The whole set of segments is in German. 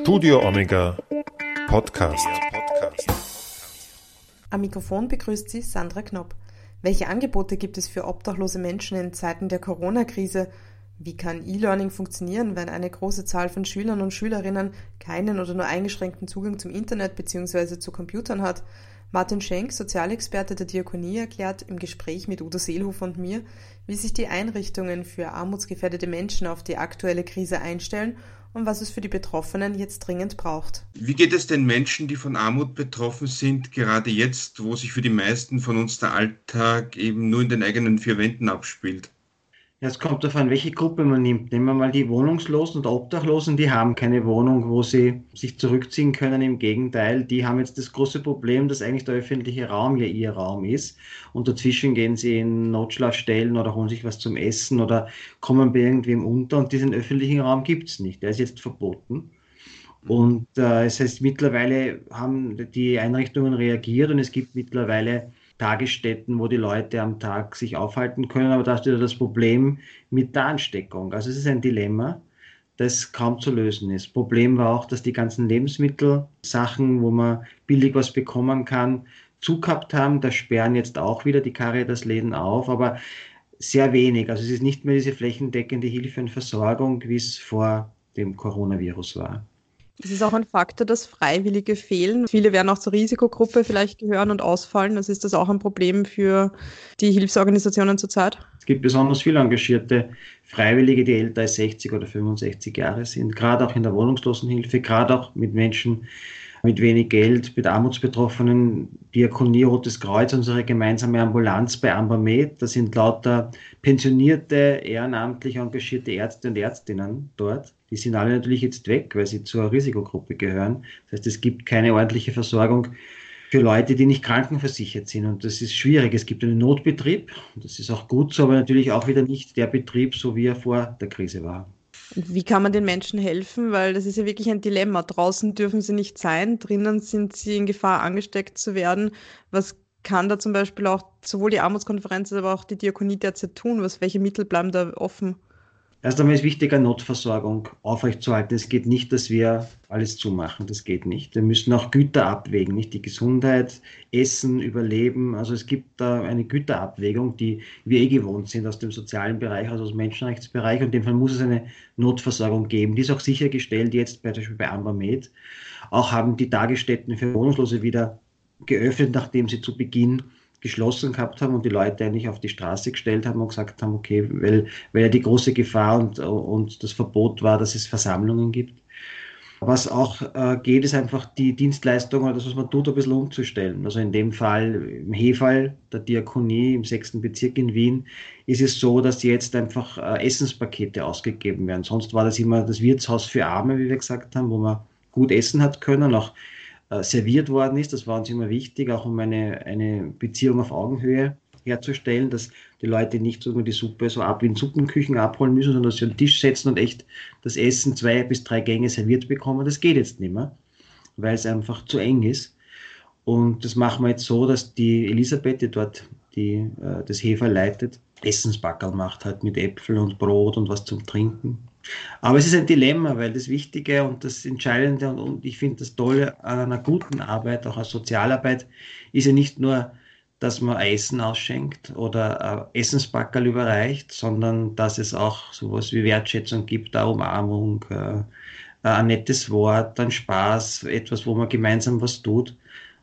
Studio Omega Podcast. Am Mikrofon begrüßt Sie Sandra Knopp. Welche Angebote gibt es für obdachlose Menschen in Zeiten der Corona-Krise? Wie kann E-Learning funktionieren, wenn eine große Zahl von Schülern und Schülerinnen keinen oder nur eingeschränkten Zugang zum Internet bzw. zu Computern hat? Martin Schenk, Sozialexperte der Diakonie, erklärt im Gespräch mit Udo Seelhofer und mir, wie sich die Einrichtungen für armutsgefährdete Menschen auf die aktuelle Krise einstellen und was es für die Betroffenen jetzt dringend braucht. Wie geht es den Menschen, die von Armut betroffen sind, gerade jetzt, wo sich für die meisten von uns der Alltag eben nur in den eigenen vier Wänden abspielt? Es kommt darauf an, welche Gruppe man nimmt. Nehmen wir mal die Wohnungslosen und Obdachlosen, die haben keine Wohnung, wo sie sich zurückziehen können. Im Gegenteil, die haben jetzt das große Problem, dass eigentlich der öffentliche Raum ja ihr Raum ist. Und dazwischen gehen sie in Notschlafstellen oder holen sich was zum Essen oder kommen bei irgendwem unter. Und diesen öffentlichen Raum gibt es nicht. Der ist jetzt verboten. Und äh, es heißt, mittlerweile haben die Einrichtungen reagiert und es gibt mittlerweile Tagesstätten, wo die Leute am Tag sich aufhalten können, aber da ist wieder das Problem mit der Ansteckung. Also es ist ein Dilemma, das kaum zu lösen ist. Problem war auch, dass die ganzen Lebensmittelsachen, wo man billig was bekommen kann, zugehabt haben. Da sperren jetzt auch wieder die Caritas-Läden auf, aber sehr wenig. Also es ist nicht mehr diese flächendeckende Hilfe und Versorgung, wie es vor dem Coronavirus war. Es ist auch ein Faktor, dass Freiwillige fehlen. Viele werden auch zur Risikogruppe vielleicht gehören und ausfallen. Also ist das auch ein Problem für die Hilfsorganisationen zurzeit? Es gibt besonders viele engagierte Freiwillige, die älter als 60 oder 65 Jahre sind, gerade auch in der Wohnungslosenhilfe, gerade auch mit Menschen mit wenig Geld, mit Armutsbetroffenen, Diakonie, Rotes Kreuz, unsere gemeinsame Ambulanz bei Ambermed. Da sind lauter pensionierte, ehrenamtlich engagierte Ärzte und Ärztinnen dort die sind alle natürlich jetzt weg, weil sie zur Risikogruppe gehören. Das heißt, es gibt keine ordentliche Versorgung für Leute, die nicht krankenversichert sind. Und das ist schwierig. Es gibt einen Notbetrieb. Das ist auch gut so, aber natürlich auch wieder nicht der Betrieb, so wie er vor der Krise war. Wie kann man den Menschen helfen? Weil das ist ja wirklich ein Dilemma. Draußen dürfen sie nicht sein, drinnen sind sie in Gefahr, angesteckt zu werden. Was kann da zum Beispiel auch sowohl die Armutskonferenz, aber auch die Diakonie derzeit tun? Was, welche Mittel bleiben da offen? Erst einmal ist wichtig, eine Notversorgung aufrechtzuerhalten. Es geht nicht, dass wir alles zumachen. Das geht nicht. Wir müssen auch Güter abwägen, nicht die Gesundheit, Essen, Überleben. Also es gibt da eine Güterabwägung, die wir eh gewohnt sind aus dem sozialen Bereich, also aus dem Menschenrechtsbereich. Und in dem Fall muss es eine Notversorgung geben. Die ist auch sichergestellt jetzt bei, zum Beispiel bei Ambermed. Auch haben die Tagesstätten für Wohnungslose wieder geöffnet, nachdem sie zu Beginn geschlossen gehabt haben und die Leute eigentlich auf die Straße gestellt haben und gesagt haben, okay, weil, weil ja die große Gefahr und, und das Verbot war, dass es Versammlungen gibt. Was auch äh, geht, ist einfach die Dienstleistung oder das, was man tut, ein bisschen umzustellen. Also in dem Fall, im Hefall der Diakonie im sechsten Bezirk in Wien, ist es so, dass jetzt einfach äh, Essenspakete ausgegeben werden. Sonst war das immer das Wirtshaus für Arme, wie wir gesagt haben, wo man gut essen hat können, auch serviert worden ist. Das war uns immer wichtig, auch um eine, eine Beziehung auf Augenhöhe herzustellen, dass die Leute nicht so die Suppe so ab wie in Suppenküchen abholen müssen, sondern dass sie an den Tisch setzen und echt das Essen zwei bis drei Gänge serviert bekommen. Das geht jetzt nicht mehr, weil es einfach zu eng ist. Und das machen wir jetzt so, dass die Elisabeth, die dort die, äh, das Hefer leitet, Essensbackerl macht halt mit Äpfel und Brot und was zum Trinken. Aber es ist ein Dilemma, weil das Wichtige und das Entscheidende und, und ich finde das Tolle an einer guten Arbeit, auch als Sozialarbeit, ist ja nicht nur, dass man Essen ausschenkt oder äh, Essensbackerl überreicht, sondern dass es auch sowas wie Wertschätzung gibt, da Umarmung, äh, ein nettes Wort, ein Spaß, etwas, wo man gemeinsam was tut.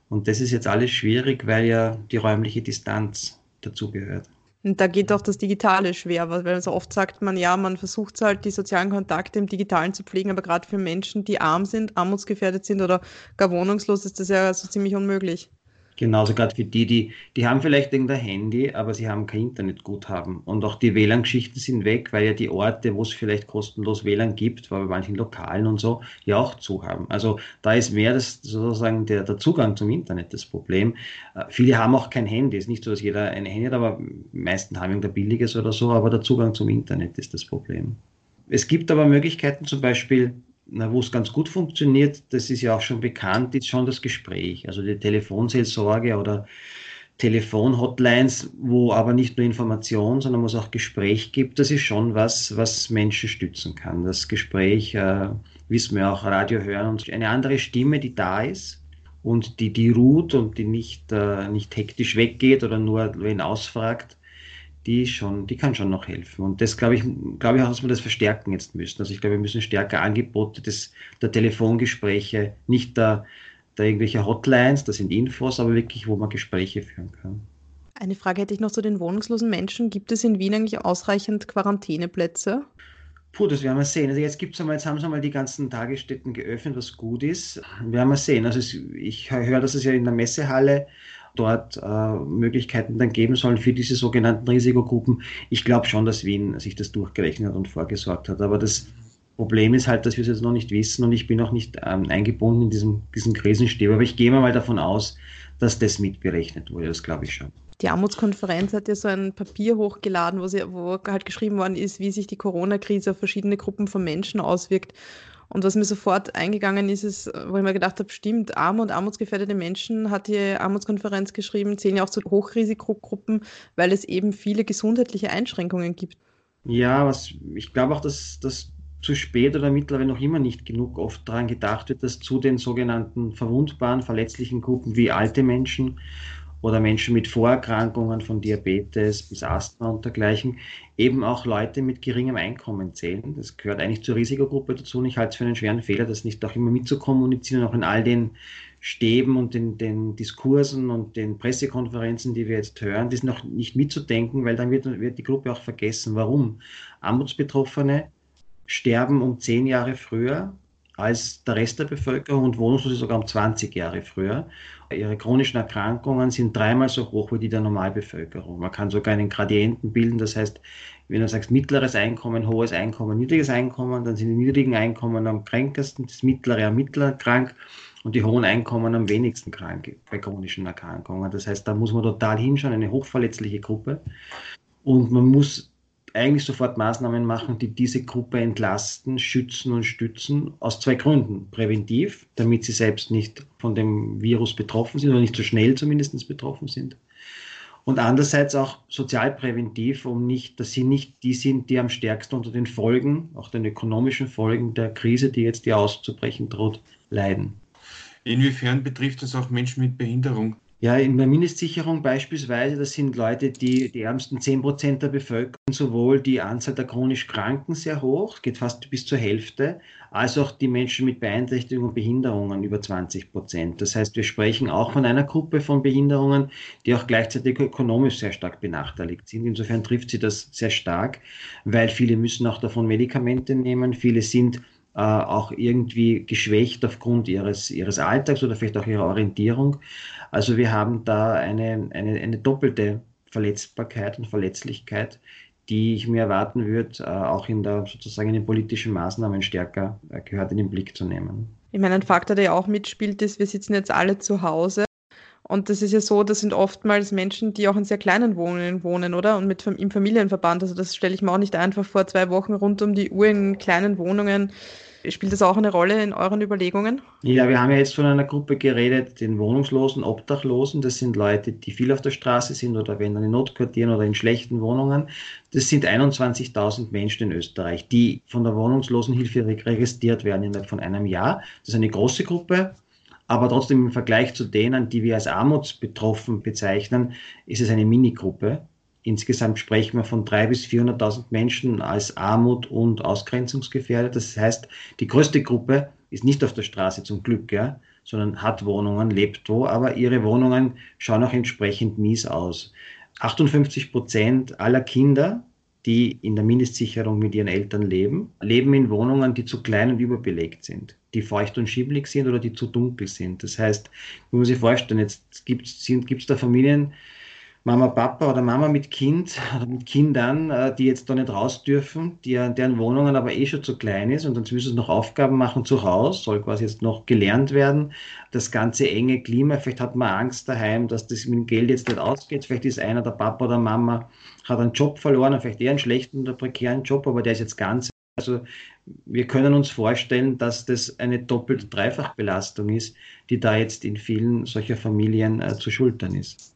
Und das ist jetzt alles schwierig, weil ja die räumliche Distanz dazugehört. Und da geht auch das Digitale schwer, weil so oft sagt man, ja, man versucht halt die sozialen Kontakte im Digitalen zu pflegen, aber gerade für Menschen, die arm sind, armutsgefährdet sind oder gar wohnungslos, ist das ja so ziemlich unmöglich. Genauso gerade für die, die, die haben vielleicht irgendein Handy, aber sie haben kein Internetguthaben. Und auch die WLAN-Geschichten sind weg, weil ja die Orte, wo es vielleicht kostenlos WLAN gibt, bei manchen Lokalen und so, ja auch zu haben. Also da ist mehr das sozusagen der, der Zugang zum Internet das Problem. Äh, viele haben auch kein Handy. Es ist nicht so, dass jeder ein Handy hat, aber meisten haben irgendein billiges oder so, aber der Zugang zum Internet ist das Problem. Es gibt aber Möglichkeiten, zum Beispiel na, wo es ganz gut funktioniert, das ist ja auch schon bekannt, ist schon das Gespräch. Also die Telefonseelsorge oder Telefonhotlines, wo aber nicht nur Information, sondern wo es auch Gespräch gibt, das ist schon was, was Menschen stützen kann. Das Gespräch äh, wissen wir auch, Radio hören und eine andere Stimme, die da ist und die, die ruht und die nicht, äh, nicht hektisch weggeht oder nur wen ausfragt, die schon, die kann schon noch helfen. Und das glaube ich, glaube ich auch, dass wir das verstärken jetzt müssen. Also ich glaube, wir müssen stärker Angebote des, der Telefongespräche, nicht der, der irgendwelche Hotlines, das sind Infos, aber wirklich, wo man Gespräche führen kann. Eine Frage hätte ich noch zu den wohnungslosen Menschen. Gibt es in Wien eigentlich ausreichend Quarantäneplätze? Puh, das werden wir sehen. Also jetzt gibt's einmal, jetzt haben sie mal die ganzen Tagesstätten geöffnet, was gut ist. Werden wir sehen. Also es, ich höre, dass es ja in der Messehalle dort äh, Möglichkeiten dann geben sollen für diese sogenannten Risikogruppen. Ich glaube schon, dass Wien sich das durchgerechnet und vorgesorgt hat. Aber das Problem ist halt, dass wir es jetzt noch nicht wissen und ich bin auch nicht ähm, eingebunden in diesem, diesem Krisenstab. Aber ich gehe mal davon aus, dass das mitberechnet wurde. Das glaube ich schon. Die Armutskonferenz hat ja so ein Papier hochgeladen, wo, sie, wo halt geschrieben worden ist, wie sich die Corona-Krise auf verschiedene Gruppen von Menschen auswirkt. Und was mir sofort eingegangen ist, ist, wo ich mir gedacht habe, stimmt, arme und armutsgefährdete Menschen, hat die Armutskonferenz geschrieben, zählen ja auch zu Hochrisikogruppen, weil es eben viele gesundheitliche Einschränkungen gibt. Ja, was, ich glaube auch, dass das zu spät oder mittlerweile noch immer nicht genug oft daran gedacht wird, dass zu den sogenannten verwundbaren, verletzlichen Gruppen wie alte Menschen oder Menschen mit Vorerkrankungen von Diabetes bis Asthma und dergleichen eben auch Leute mit geringem Einkommen zählen. Das gehört eigentlich zur Risikogruppe dazu und ich halte es für einen schweren Fehler, das nicht auch immer mitzukommunizieren, auch in all den Stäben und den, den Diskursen und den Pressekonferenzen, die wir jetzt hören, das noch nicht mitzudenken, weil dann wird, wird die Gruppe auch vergessen. Warum? Armutsbetroffene sterben um zehn Jahre früher als der Rest der Bevölkerung und Wohnungslose sogar um 20 Jahre früher. Ihre chronischen Erkrankungen sind dreimal so hoch wie die der Normalbevölkerung. Man kann sogar einen Gradienten bilden, das heißt, wenn du sagst mittleres Einkommen, hohes Einkommen, niedriges Einkommen, dann sind die niedrigen Einkommen am kränkesten, das mittlere am mittler krank und die hohen Einkommen am wenigsten krank bei chronischen Erkrankungen. Das heißt, da muss man total hinschauen, eine hochverletzliche Gruppe. Und man muss eigentlich sofort Maßnahmen machen, die diese Gruppe entlasten, schützen und stützen, aus zwei Gründen. Präventiv, damit sie selbst nicht von dem Virus betroffen sind oder nicht so schnell zumindest betroffen sind. Und andererseits auch sozialpräventiv, um nicht, dass sie nicht die sind, die am stärksten unter den Folgen, auch den ökonomischen Folgen der Krise, die jetzt hier auszubrechen droht, leiden. Inwiefern betrifft das auch Menschen mit Behinderung? Ja, in der Mindestsicherung beispielsweise, das sind Leute, die die ärmsten 10% der Bevölkerung, sowohl die Anzahl der chronisch Kranken sehr hoch, geht fast bis zur Hälfte, als auch die Menschen mit Beeinträchtigungen und Behinderungen über 20 Prozent. Das heißt, wir sprechen auch von einer Gruppe von Behinderungen, die auch gleichzeitig ökonomisch sehr stark benachteiligt sind. Insofern trifft sie das sehr stark, weil viele müssen auch davon Medikamente nehmen, viele sind äh, auch irgendwie geschwächt aufgrund ihres, ihres Alltags oder vielleicht auch ihrer Orientierung. Also wir haben da eine, eine, eine doppelte Verletzbarkeit und Verletzlichkeit, die ich mir erwarten würde, äh, auch in der sozusagen in den politischen Maßnahmen stärker äh, gehört in den Blick zu nehmen. Ich meine, ein Faktor, der ja auch mitspielt, ist, wir sitzen jetzt alle zu Hause. Und das ist ja so, das sind oftmals Menschen, die auch in sehr kleinen Wohnungen wohnen, oder? Und mit im Familienverband. Also das stelle ich mir auch nicht einfach vor, zwei Wochen rund um die Uhr in kleinen Wohnungen Spielt das auch eine Rolle in euren Überlegungen? Ja, wir haben ja jetzt von einer Gruppe geredet, den Wohnungslosen, Obdachlosen. Das sind Leute, die viel auf der Straße sind oder wenn dann in Notquartieren oder in schlechten Wohnungen. Das sind 21.000 Menschen in Österreich, die von der Wohnungslosenhilfe registriert werden innerhalb von einem Jahr. Das ist eine große Gruppe. Aber trotzdem im Vergleich zu denen, die wir als armutsbetroffen bezeichnen, ist es eine Minigruppe. Insgesamt sprechen wir von 300.000 bis 400.000 Menschen als Armut und ausgrenzungsgefährdet. Das heißt, die größte Gruppe ist nicht auf der Straße zum Glück, ja, sondern hat Wohnungen, lebt wo, aber ihre Wohnungen schauen auch entsprechend mies aus. 58 Prozent aller Kinder, die in der Mindestsicherung mit ihren Eltern leben, leben in Wohnungen, die zu klein und überbelegt sind, die feucht und schiebelig sind oder die zu dunkel sind. Das heißt, man muss sich vorstellen, jetzt gibt es da Familien, Mama, Papa oder Mama mit Kind oder mit Kindern, äh, die jetzt da nicht raus dürfen, die, deren Wohnungen aber eh schon zu klein ist und dann müssen sie noch Aufgaben machen zu Hause, soll quasi jetzt noch gelernt werden. Das ganze enge Klima, vielleicht hat man Angst daheim, dass das mit dem Geld jetzt nicht ausgeht. Vielleicht ist einer, der Papa oder Mama, hat einen Job verloren, vielleicht eher einen schlechten oder prekären Job, aber der ist jetzt ganz. Also wir können uns vorstellen, dass das eine doppelte Dreifachbelastung ist, die da jetzt in vielen solcher Familien äh, zu schultern ist.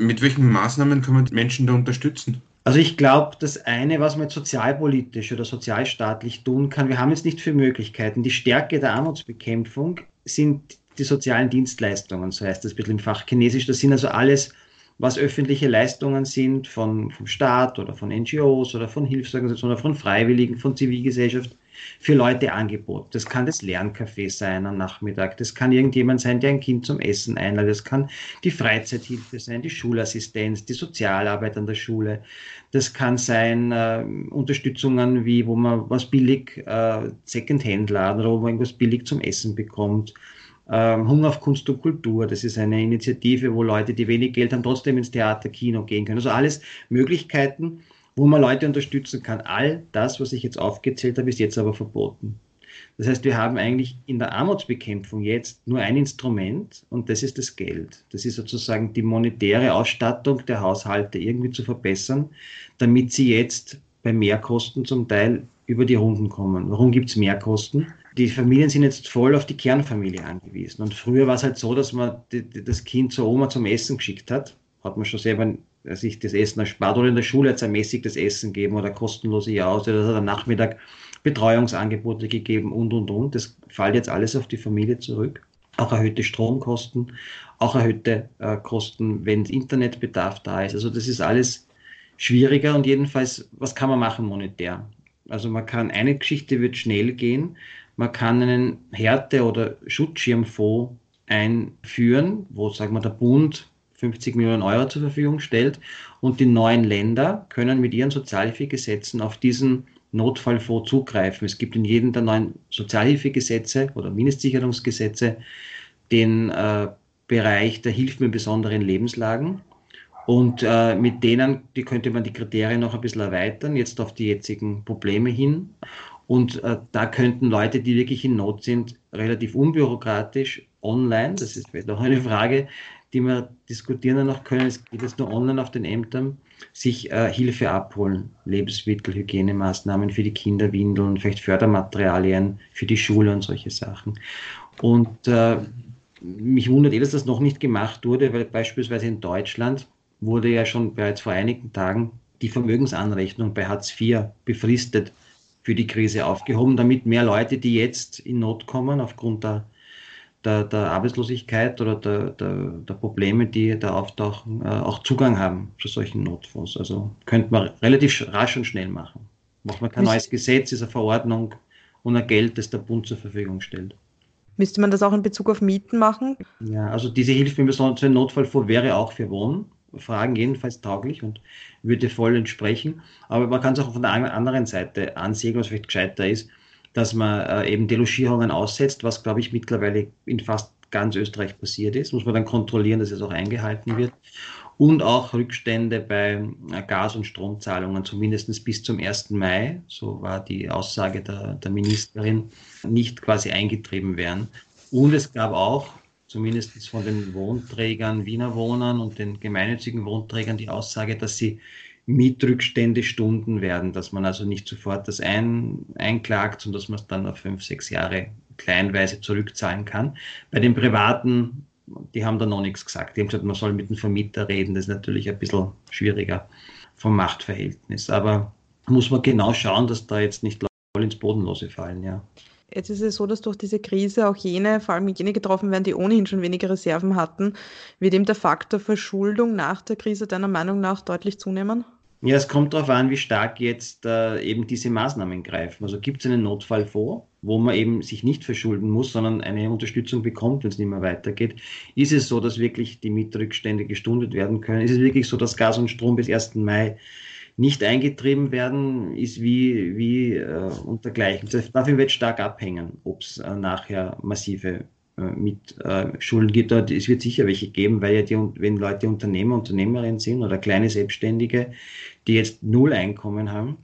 Mit welchen Maßnahmen kann man Menschen da unterstützen? Also ich glaube, das eine, was man jetzt sozialpolitisch oder sozialstaatlich tun kann, wir haben jetzt nicht viele Möglichkeiten. Die Stärke der Armutsbekämpfung sind die sozialen Dienstleistungen, so heißt das ein bisschen im Fach Chinesisch. Das sind also alles, was öffentliche Leistungen sind von, vom Staat oder von NGOs oder von Hilfsorganisationen oder von Freiwilligen, von Zivilgesellschaft für Leute angeboten. Das kann das Lerncafé sein am Nachmittag, das kann irgendjemand sein, der ein Kind zum Essen einlädt, das kann die Freizeithilfe sein, die Schulassistenz, die Sozialarbeit an der Schule, das kann sein äh, Unterstützungen wie, wo man was billig äh, Secondhand-Laden oder wo man irgendwas billig zum Essen bekommt. Ähm, Hunger auf Kunst und Kultur, das ist eine Initiative, wo Leute, die wenig Geld haben, trotzdem ins Theater, Kino gehen können. Also alles Möglichkeiten, wo man Leute unterstützen kann. All das, was ich jetzt aufgezählt habe, ist jetzt aber verboten. Das heißt, wir haben eigentlich in der Armutsbekämpfung jetzt nur ein Instrument und das ist das Geld. Das ist sozusagen die monetäre Ausstattung der Haushalte irgendwie zu verbessern, damit sie jetzt bei Mehrkosten zum Teil über die Runden kommen. Warum gibt es Mehrkosten? Die Familien sind jetzt voll auf die Kernfamilie angewiesen. Und früher war es halt so, dass man das Kind zur Oma zum Essen geschickt hat. Hat man schon selber sich das Essen erspart oder in der Schule hat es ermäßigtes Essen gegeben oder kostenlose Jause oder am Nachmittag Betreuungsangebote gegeben und, und, und. Das fällt jetzt alles auf die Familie zurück. Auch erhöhte Stromkosten, auch erhöhte äh, Kosten, wenn Internetbedarf da ist. Also das ist alles schwieriger und jedenfalls, was kann man machen monetär? Also man kann, eine Geschichte wird schnell gehen, man kann einen Härte- oder Schutzschirmfonds einführen, wo, sagen wir, der Bund 50 Millionen Euro zur Verfügung stellt und die neuen Länder können mit ihren Sozialhilfegesetzen auf diesen Notfallfonds zugreifen. Es gibt in jedem der neuen Sozialhilfegesetze oder Mindestsicherungsgesetze den äh, Bereich der Hilfen in besonderen Lebenslagen. Und äh, mit denen, die könnte man die Kriterien noch ein bisschen erweitern, jetzt auf die jetzigen Probleme hin. Und äh, da könnten Leute, die wirklich in Not sind, relativ unbürokratisch online, das ist vielleicht auch eine Frage, die wir diskutieren noch können, es geht jetzt nur online auf den Ämtern, sich äh, Hilfe abholen, Lebensmittel, Hygienemaßnahmen für die Kinder, Windeln, vielleicht Fördermaterialien für die Schule und solche Sachen. Und äh, mich wundert eh, dass das noch nicht gemacht wurde, weil beispielsweise in Deutschland wurde ja schon bereits vor einigen Tagen die Vermögensanrechnung bei Hartz IV befristet für die Krise aufgehoben, damit mehr Leute, die jetzt in Not kommen aufgrund der, der, der Arbeitslosigkeit oder der, der, der, Probleme, die da auftauchen, äh, auch Zugang haben zu solchen Notfonds. Also könnte man relativ rasch und schnell machen. Macht man kein neues Gesetz, ist eine Verordnung und ein Geld, das der Bund zur Verfügung stellt. Müsste man das auch in Bezug auf Mieten machen? Ja, also diese Hilfe im besonderen Notfallfonds wäre auch für Wohnen. Fragen jedenfalls tauglich und würde voll entsprechen. Aber man kann es auch von der anderen Seite ansehen, was vielleicht gescheiter ist, dass man äh, eben Delogierungen aussetzt, was, glaube ich, mittlerweile in fast ganz Österreich passiert ist. Muss man dann kontrollieren, dass es auch eingehalten wird. Und auch Rückstände bei äh, Gas- und Stromzahlungen, zumindest bis zum 1. Mai, so war die Aussage der, der Ministerin, nicht quasi eingetrieben werden. Und es gab auch zumindest von den Wohnträgern, Wiener Wohnern und den gemeinnützigen Wohnträgern die Aussage, dass sie Mietrückstände Stunden werden, dass man also nicht sofort das ein, einklagt, sondern dass man es dann auf fünf, sechs Jahre kleinweise zurückzahlen kann. Bei den Privaten, die haben da noch nichts gesagt. Die haben gesagt, man soll mit dem Vermieter reden. Das ist natürlich ein bisschen schwieriger vom Machtverhältnis. Aber muss man genau schauen, dass da jetzt nicht voll ins Bodenlose fallen, ja. Jetzt ist es so, dass durch diese Krise auch jene, vor allem jene getroffen werden, die ohnehin schon weniger Reserven hatten. Wird eben der Faktor Verschuldung nach der Krise deiner Meinung nach deutlich zunehmen? Ja, es kommt darauf an, wie stark jetzt äh, eben diese Maßnahmen greifen. Also gibt es einen Notfall vor, wo man eben sich nicht verschulden muss, sondern eine Unterstützung bekommt, wenn es nicht mehr weitergeht. Ist es so, dass wirklich die Mietrückstände gestundet werden können? Ist es wirklich so, dass Gas und Strom bis 1. Mai nicht eingetrieben werden, ist wie, wie äh, untergleichen. Davon wird stark abhängen, ob es äh, nachher massive mit äh, Schulden gibt. Es wird sicher welche geben, weil ja die, wenn Leute Unternehmer, Unternehmerinnen sind oder kleine Selbstständige, die jetzt null Einkommen haben,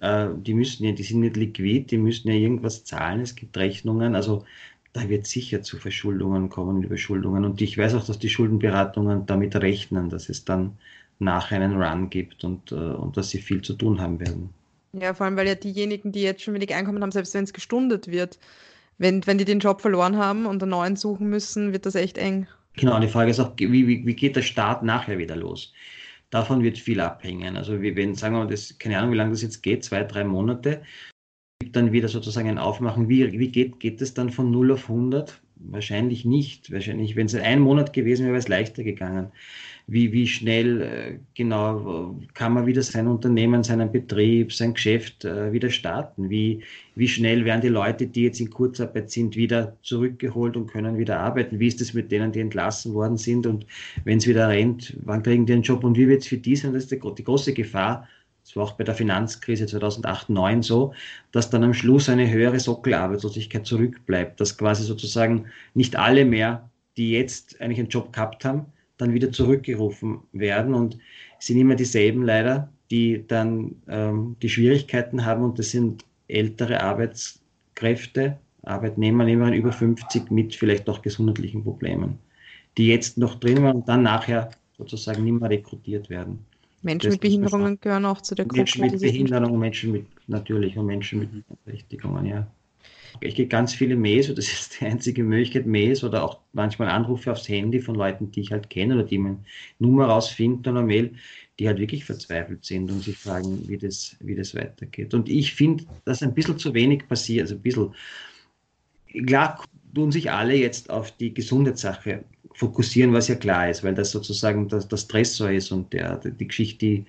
äh, die müssen ja, die sind nicht liquid, die müssen ja irgendwas zahlen. Es gibt Rechnungen, also da wird sicher zu Verschuldungen kommen, Überschuldungen. Und ich weiß auch, dass die Schuldenberatungen damit rechnen, dass es dann nachher einen Run gibt und, äh, und dass sie viel zu tun haben werden. Ja, vor allem, weil ja diejenigen, die jetzt schon wenig Einkommen haben, selbst wenn es gestundet wird, wenn, wenn die den Job verloren haben und einen neuen suchen müssen, wird das echt eng. Genau, die Frage ist auch, wie, wie, wie geht der Start nachher wieder los? davon wird viel abhängen. Also wie wenn, sagen wir mal, das, keine Ahnung, wie lange das jetzt geht, zwei, drei Monate, gibt dann wieder sozusagen ein Aufmachen. Wie, wie geht, geht es dann von 0 auf 100? Wahrscheinlich nicht. Wahrscheinlich, wenn es ein Monat gewesen wäre, wäre es leichter gegangen wie, wie schnell äh, genau kann man wieder sein Unternehmen, seinen Betrieb, sein Geschäft äh, wieder starten? Wie, wie schnell werden die Leute, die jetzt in Kurzarbeit sind, wieder zurückgeholt und können wieder arbeiten? Wie ist es mit denen, die entlassen worden sind? Und wenn es wieder rennt, wann kriegen die einen Job? Und wie wird es für die sein? Das ist die, die große Gefahr. Das war auch bei der Finanzkrise 2008, 2009 so, dass dann am Schluss eine höhere Sockelarbeitslosigkeit zurückbleibt, dass quasi sozusagen nicht alle mehr, die jetzt eigentlich einen Job gehabt haben, dann wieder zurückgerufen werden. Und es sind immer dieselben leider, die dann ähm, die Schwierigkeiten haben und das sind ältere Arbeitskräfte, Arbeitnehmer, Nehmerinnen über 50 mit vielleicht noch gesundheitlichen Problemen, die jetzt noch drin waren und dann nachher sozusagen nicht mehr rekrutiert werden. Menschen das mit Behinderungen gehören auch zu der Gruppe. Menschen mit Behinderung, Menschen mit natürlich und Menschen mit Berechtigungen, ja. Ich gehe ganz viele Mails, das ist die einzige Möglichkeit, Mails oder auch manchmal Anrufe aufs Handy von Leuten, die ich halt kenne oder die meine Nummer rausfinden oder Mail, die halt wirklich verzweifelt sind und sich fragen, wie das, wie das weitergeht. Und ich finde, dass ein bisschen zu wenig passiert, also ein bisschen, klar tun sich alle jetzt auf die Gesundheitssache fokussieren, was ja klar ist, weil das sozusagen das, das Stressor ist und der, die Geschichte, die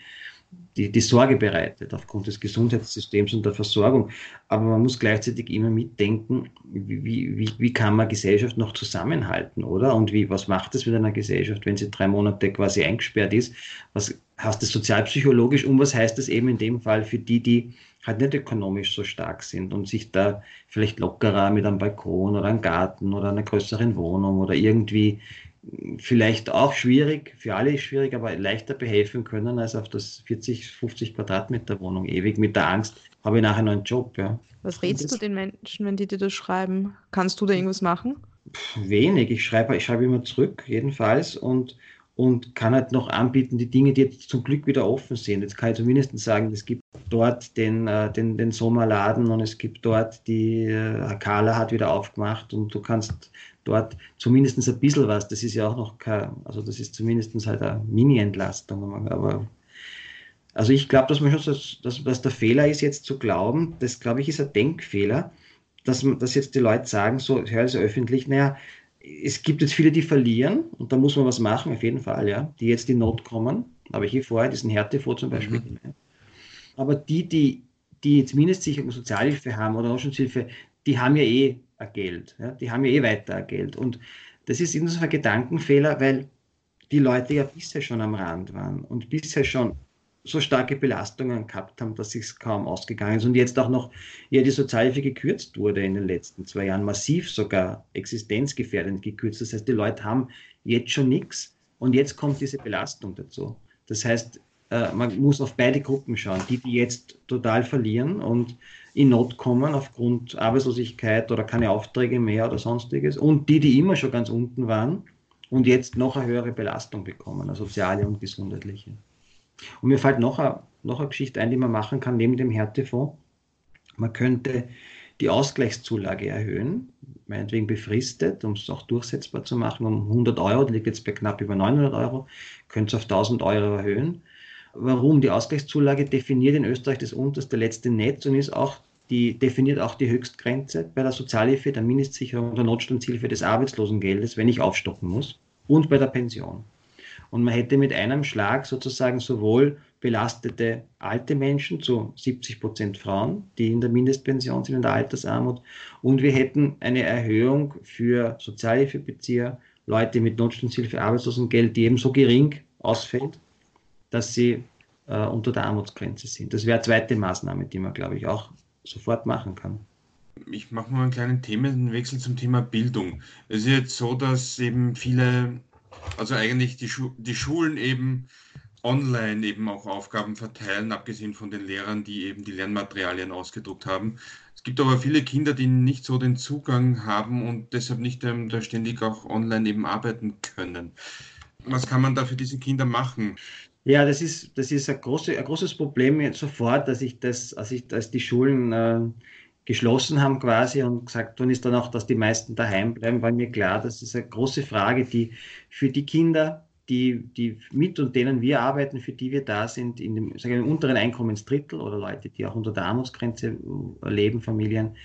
die, die Sorge bereitet aufgrund des Gesundheitssystems und der Versorgung. Aber man muss gleichzeitig immer mitdenken, wie, wie, wie kann man Gesellschaft noch zusammenhalten, oder? Und wie, was macht es mit einer Gesellschaft, wenn sie drei Monate quasi eingesperrt ist? Was heißt das sozialpsychologisch und was heißt das eben in dem Fall für die, die halt nicht ökonomisch so stark sind und sich da vielleicht lockerer mit einem Balkon oder einem Garten oder einer größeren Wohnung oder irgendwie vielleicht auch schwierig, für alle ist schwierig, aber leichter behelfen können als auf das 40, 50 Quadratmeter Wohnung ewig mit der Angst, habe ich nachher noch einen Job. Ja. Was rätst du den Menschen, wenn die dir das schreiben? Kannst du da irgendwas machen? Wenig. Ich schreibe, ich schreibe immer zurück, jedenfalls, und, und kann halt noch anbieten, die Dinge, die jetzt zum Glück wieder offen sind. Jetzt kann ich zumindest sagen, es gibt dort den, äh, den, den Sommerladen und es gibt dort die äh, Kala hat wieder aufgemacht und du kannst dort zumindest ein bisschen was. Das ist ja auch noch kein, also das ist zumindest halt eine Mini-Entlastung. Aber also ich glaube, dass man schon, dass, dass, dass der Fehler ist, jetzt zu glauben, das glaube ich ist ein Denkfehler, dass, dass jetzt die Leute sagen, so, höre ich öffentlich, naja, es gibt jetzt viele, die verlieren und da muss man was machen, auf jeden Fall, ja, die jetzt in Not kommen. Aber ich hier vorher diesen Härtefonds zum Beispiel. Mhm. Aber die, die, die jetzt Mindestsicherung Sozialhilfe haben oder Auslandshilfe, die haben ja eh Geld. Ja? Die haben ja eh weiter Geld. Und das ist insofern ein Gedankenfehler, weil die Leute ja bisher schon am Rand waren und bisher schon so starke Belastungen gehabt haben, dass es kaum ausgegangen ist und jetzt auch noch ja, die Sozialhilfe gekürzt wurde in den letzten zwei Jahren, massiv sogar existenzgefährdend gekürzt. Das heißt, die Leute haben jetzt schon nichts und jetzt kommt diese Belastung dazu. Das heißt, äh, man muss auf beide Gruppen schauen, die, die jetzt total verlieren und in Not kommen aufgrund Arbeitslosigkeit oder keine Aufträge mehr oder sonstiges und die, die immer schon ganz unten waren und jetzt noch eine höhere Belastung bekommen, eine soziale und gesundheitliche. Und mir fällt noch eine, noch eine Geschichte ein, die man machen kann neben dem Härtefonds. Man könnte die Ausgleichszulage erhöhen, meinetwegen befristet, um es auch durchsetzbar zu machen, um 100 Euro, die liegt jetzt bei knapp über 900 Euro, könnte es auf 1000 Euro erhöhen Warum? Die Ausgleichszulage definiert in Österreich das unterste letzte Netz und ist auch die definiert auch die Höchstgrenze bei der Sozialhilfe, der Mindestsicherung, der Notstandshilfe des Arbeitslosengeldes, wenn ich aufstocken muss, und bei der Pension. Und man hätte mit einem Schlag sozusagen sowohl belastete alte Menschen zu 70 Prozent Frauen, die in der Mindestpension sind, in der Altersarmut, und wir hätten eine Erhöhung für Sozialhilfebezieher, Leute mit Notstandshilfe, Arbeitslosengeld, die eben so gering ausfällt, dass sie äh, unter der Armutsgrenze sind. Das wäre eine zweite Maßnahme, die man, glaube ich, auch sofort machen kann. Ich mache mal einen kleinen Themenwechsel zum Thema Bildung. Es ist jetzt so, dass eben viele, also eigentlich die, Schu die Schulen eben online eben auch Aufgaben verteilen, abgesehen von den Lehrern, die eben die Lernmaterialien ausgedruckt haben. Es gibt aber viele Kinder, die nicht so den Zugang haben und deshalb nicht ähm, da ständig auch online eben arbeiten können. Was kann man da für diese Kinder machen? Ja, das ist, das ist ein, große, ein großes Problem sofort, dass ich das, als ich, als die Schulen äh, geschlossen haben quasi und gesagt worden ist dann auch, dass die meisten daheim bleiben, war mir klar, das ist eine große Frage, die für die Kinder, die, die mit und denen wir arbeiten, für die wir da sind, in dem, sagen wir, unteren Einkommensdrittel oder Leute, die auch unter der Armutsgrenze leben, Familien,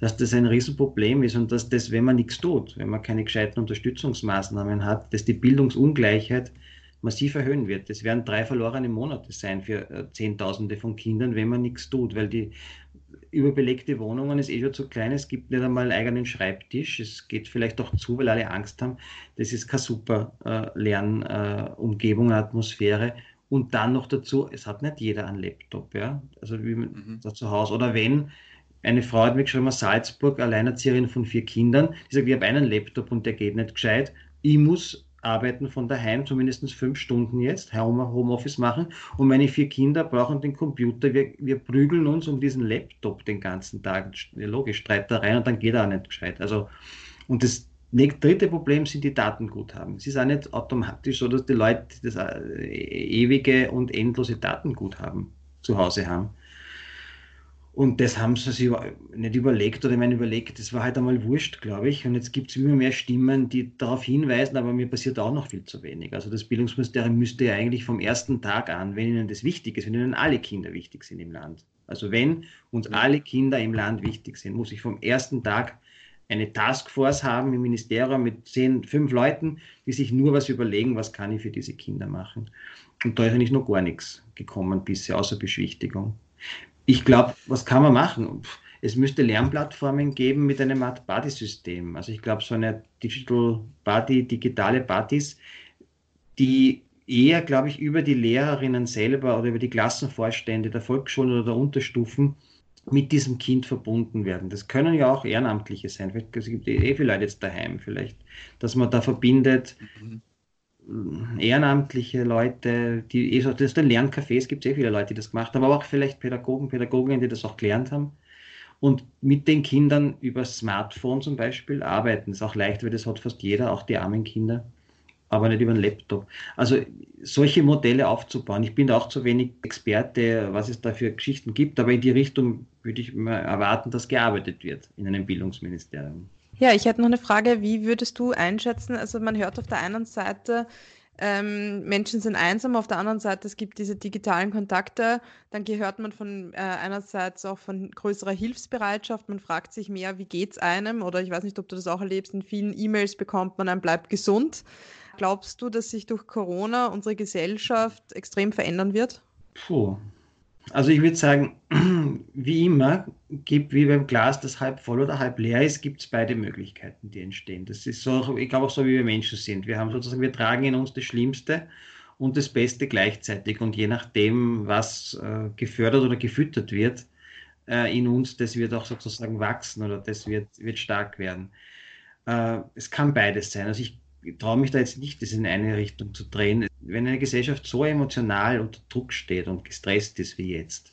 dass das ein Riesenproblem ist und dass das, wenn man nichts tut, wenn man keine gescheiten Unterstützungsmaßnahmen hat, dass die Bildungsungleichheit massiv erhöhen wird. Das werden drei verlorene Monate sein für äh, Zehntausende von Kindern, wenn man nichts tut, weil die überbelegte Wohnungen ist eh schon zu klein. Es gibt nicht einmal einen eigenen Schreibtisch. Es geht vielleicht auch zu, weil alle Angst haben. Das ist keine super äh, Lernumgebung, äh, Atmosphäre. Und dann noch dazu, es hat nicht jeder einen Laptop, ja. Also wie man mhm. da zu Hause. Oder wenn, eine Frau hat mir geschrieben Salzburg, Alleinerzieherin von vier Kindern, die sagt, ich habe einen Laptop und der geht nicht gescheit. Ich muss arbeiten von daheim, zumindest fünf Stunden jetzt, Homeoffice machen. Und meine vier Kinder brauchen den Computer. Wir, wir prügeln uns um diesen Laptop den ganzen Tag. Logisch, Streitereien und dann geht er auch nicht gescheit. Also, und das dritte Problem sind die Datenguthaben. Es ist auch nicht automatisch so, dass die Leute das äh, ewige und endlose Datenguthaben zu Hause haben. Und das haben sie sich nicht überlegt oder ich meine überlegt, das war halt einmal wurscht, glaube ich. Und jetzt gibt es immer mehr Stimmen, die darauf hinweisen, aber mir passiert auch noch viel zu wenig. Also das Bildungsministerium müsste ja eigentlich vom ersten Tag an, wenn ihnen das wichtig ist, wenn ihnen alle Kinder wichtig sind im Land. Also wenn uns alle Kinder im Land wichtig sind, muss ich vom ersten Tag eine Taskforce haben im Ministerium mit zehn, fünf Leuten, die sich nur was überlegen, was kann ich für diese Kinder machen. Und da ist eigentlich noch gar nichts gekommen bisher, außer Beschwichtigung ich glaube, was kann man machen? Es müsste Lernplattformen geben mit einem Art Buddy-System. Also ich glaube, so eine Digital Buddy, digitale Buddies, die eher, glaube ich, über die Lehrerinnen selber oder über die Klassenvorstände der Volksschulen oder der Unterstufen mit diesem Kind verbunden werden. Das können ja auch Ehrenamtliche sein. Vielleicht es gibt eh viele Leute jetzt daheim, vielleicht, dass man da verbindet. Mhm ehrenamtliche Leute, die eh so, das ist ein Lerncafé, es gibt sehr viele Leute, die das gemacht haben, aber auch vielleicht Pädagogen, Pädagoginnen, die das auch gelernt haben. Und mit den Kindern über Smartphone zum Beispiel arbeiten. Das ist auch leicht, weil das hat fast jeder, auch die armen Kinder, aber nicht über einen Laptop. Also solche Modelle aufzubauen. Ich bin da auch zu wenig Experte, was es da für Geschichten gibt, aber in die Richtung würde ich mal erwarten, dass gearbeitet wird in einem Bildungsministerium. Ja, ich hätte noch eine Frage. Wie würdest du einschätzen? Also man hört auf der einen Seite, ähm, Menschen sind einsam, auf der anderen Seite es gibt diese digitalen Kontakte. Dann gehört man von äh, einerseits auch von größerer Hilfsbereitschaft. Man fragt sich mehr, wie geht es einem? Oder ich weiß nicht, ob du das auch erlebst. In vielen E-Mails bekommt man ein Bleib gesund. Glaubst du, dass sich durch Corona unsere Gesellschaft extrem verändern wird? Puh, also ich würde sagen, wie immer, gibt wie beim Glas, das halb voll oder halb leer ist, gibt es beide Möglichkeiten, die entstehen. Das ist so, ich glaube auch so, wie wir Menschen sind. Wir haben sozusagen, wir tragen in uns das Schlimmste und das Beste gleichzeitig. Und je nachdem, was äh, gefördert oder gefüttert wird äh, in uns, das wird auch sozusagen wachsen oder das wird, wird stark werden. Äh, es kann beides sein. Also ich traue mich da jetzt nicht, das in eine Richtung zu drehen. Wenn eine Gesellschaft so emotional unter Druck steht und gestresst ist wie jetzt,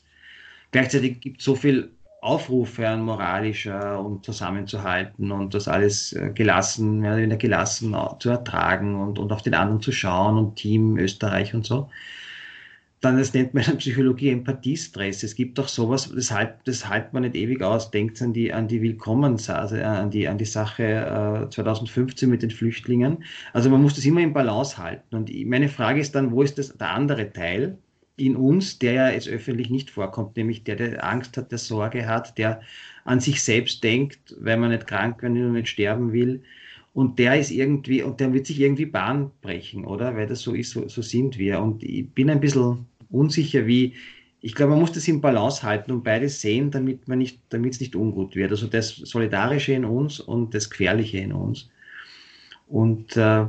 gleichzeitig gibt es so viel Aufrufe an moralischer und zusammenzuhalten und das alles äh, gelassen, mehr oder weniger gelassen zu ertragen und, und auf den anderen zu schauen und Team Österreich und so dann, das nennt man in Psychologie Empathiestress. Es gibt doch sowas, das halt, das halt man nicht ewig aus. Denkt an die, an die Willkommens, also an die, an die Sache äh, 2015 mit den Flüchtlingen. Also man muss das immer in Balance halten. Und meine Frage ist dann, wo ist das der andere Teil in uns, der ja jetzt öffentlich nicht vorkommt, nämlich der, der Angst hat, der Sorge hat, der an sich selbst denkt, weil man nicht krank, wenn man nicht sterben will. Und der ist irgendwie, und der wird sich irgendwie Bahn brechen, oder? Weil das so ist, so, so sind wir. Und ich bin ein bisschen unsicher, wie, ich glaube, man muss das im Balance halten und beides sehen, damit man nicht, damit es nicht ungut wird. Also das Solidarische in uns und das Gefährliche in uns. Und äh,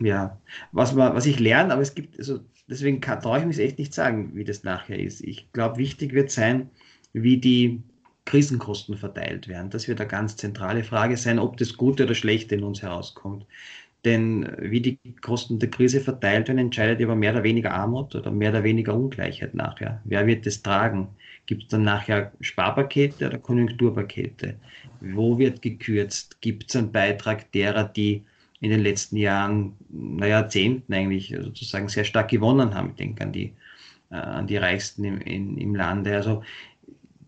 ja, was, man, was ich lerne, aber es gibt, also deswegen traue ich mich echt nicht sagen, wie das nachher ist. Ich glaube, wichtig wird sein, wie die Krisenkosten verteilt werden. Das wird eine ganz zentrale Frage sein, ob das Gute oder Schlechte in uns herauskommt. Denn wie die Kosten der Krise verteilt werden, entscheidet über mehr oder weniger Armut oder mehr oder weniger Ungleichheit nachher. Wer wird das tragen? Gibt es dann nachher Sparpakete oder Konjunkturpakete? Wo wird gekürzt? Gibt es einen Beitrag derer, die in den letzten Jahren, na Jahrzehnten eigentlich sozusagen sehr stark gewonnen haben? Ich denke an die, äh, an die Reichsten im, in, im Lande. Also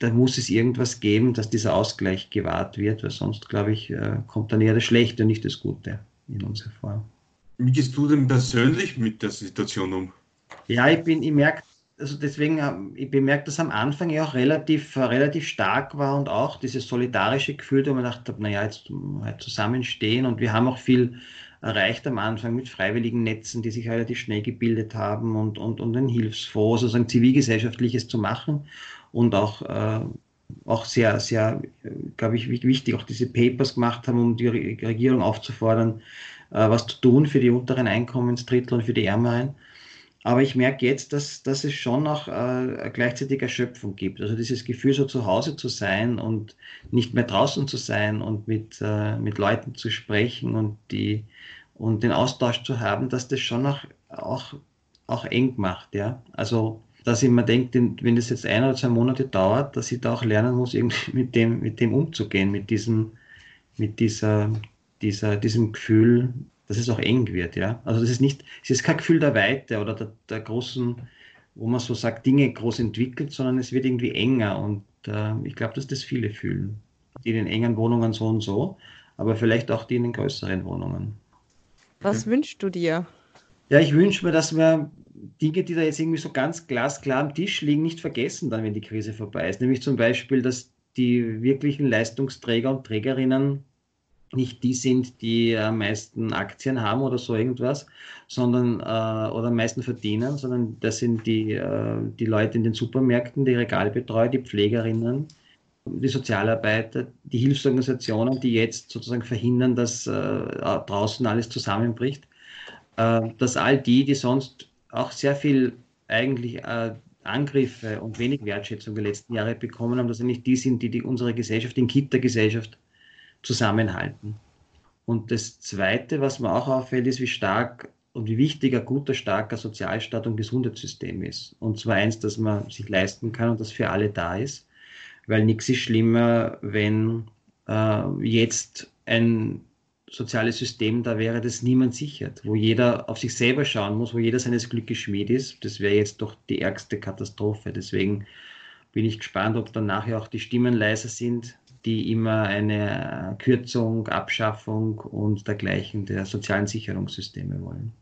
da muss es irgendwas geben, dass dieser Ausgleich gewahrt wird, weil sonst, glaube ich, äh, kommt dann eher das Schlechte und nicht das Gute in uns hervor. Wie gehst du denn persönlich mit der Situation um? Ja, ich bin, ich merke, also deswegen, ähm, ich bemerke, dass am Anfang ja auch relativ, äh, relativ stark war und auch dieses solidarische Gefühl, wo man dachte, naja, jetzt halt zusammenstehen und wir haben auch viel erreicht am Anfang mit freiwilligen Netzen, die sich relativ schnell gebildet haben und, und, und ein Hilfsfonds, sozusagen zivilgesellschaftliches zu machen und auch, äh, auch sehr, sehr, glaube ich, wichtig, auch diese Papers gemacht haben, um die Regierung aufzufordern, äh, was zu tun für die unteren Einkommensdrittel und für die Ärmeren. Aber ich merke jetzt, dass, dass es schon auch äh, gleichzeitig Erschöpfung gibt. Also dieses Gefühl, so zu Hause zu sein und nicht mehr draußen zu sein und mit, äh, mit Leuten zu sprechen und, die, und den Austausch zu haben, dass das schon auch, auch, auch eng macht. Ja? Also, dass ich mir denke, wenn das jetzt ein oder zwei Monate dauert, dass ich da auch lernen muss, irgendwie mit dem, mit dem umzugehen, mit diesem, mit dieser, dieser, diesem Gefühl, dass es auch eng wird, ja. Also das ist nicht, es ist kein Gefühl der Weite oder der, der großen, wo man so sagt, Dinge groß entwickelt, sondern es wird irgendwie enger und äh, ich glaube, dass das viele fühlen. Die in den engen Wohnungen so und so, aber vielleicht auch die in den größeren Wohnungen. Was wünschst du dir? Ja, ich wünsche mir, dass wir Dinge, die da jetzt irgendwie so ganz glasklar am Tisch liegen, nicht vergessen, dann, wenn die Krise vorbei ist. Nämlich zum Beispiel, dass die wirklichen Leistungsträger und Trägerinnen nicht die sind, die am meisten Aktien haben oder so irgendwas, sondern äh, oder am meisten verdienen, sondern das sind die, äh, die Leute in den Supermärkten, die Regalbetreuer, die Pflegerinnen, die Sozialarbeiter, die Hilfsorganisationen, die jetzt sozusagen verhindern, dass äh, draußen alles zusammenbricht, dass all die, die sonst auch sehr viel eigentlich äh, Angriffe und wenig Wertschätzung der letzten Jahre bekommen haben, dass sie nicht die sind, die, die unsere Gesellschaft, den Kit der Gesellschaft zusammenhalten. Und das Zweite, was mir auch auffällt, ist, wie stark und wie wichtig ein guter, starker Sozialstaat und Gesundheitssystem ist. Und zwar eins, das man sich leisten kann und das für alle da ist. Weil nichts ist schlimmer, wenn äh, jetzt ein soziales System da wäre, das niemand sichert, wo jeder auf sich selber schauen muss, wo jeder seines Glückes Schmied ist. Das wäre jetzt doch die ärgste Katastrophe. Deswegen bin ich gespannt, ob dann nachher auch die Stimmen leiser sind, die immer eine Kürzung, Abschaffung und dergleichen der sozialen Sicherungssysteme wollen.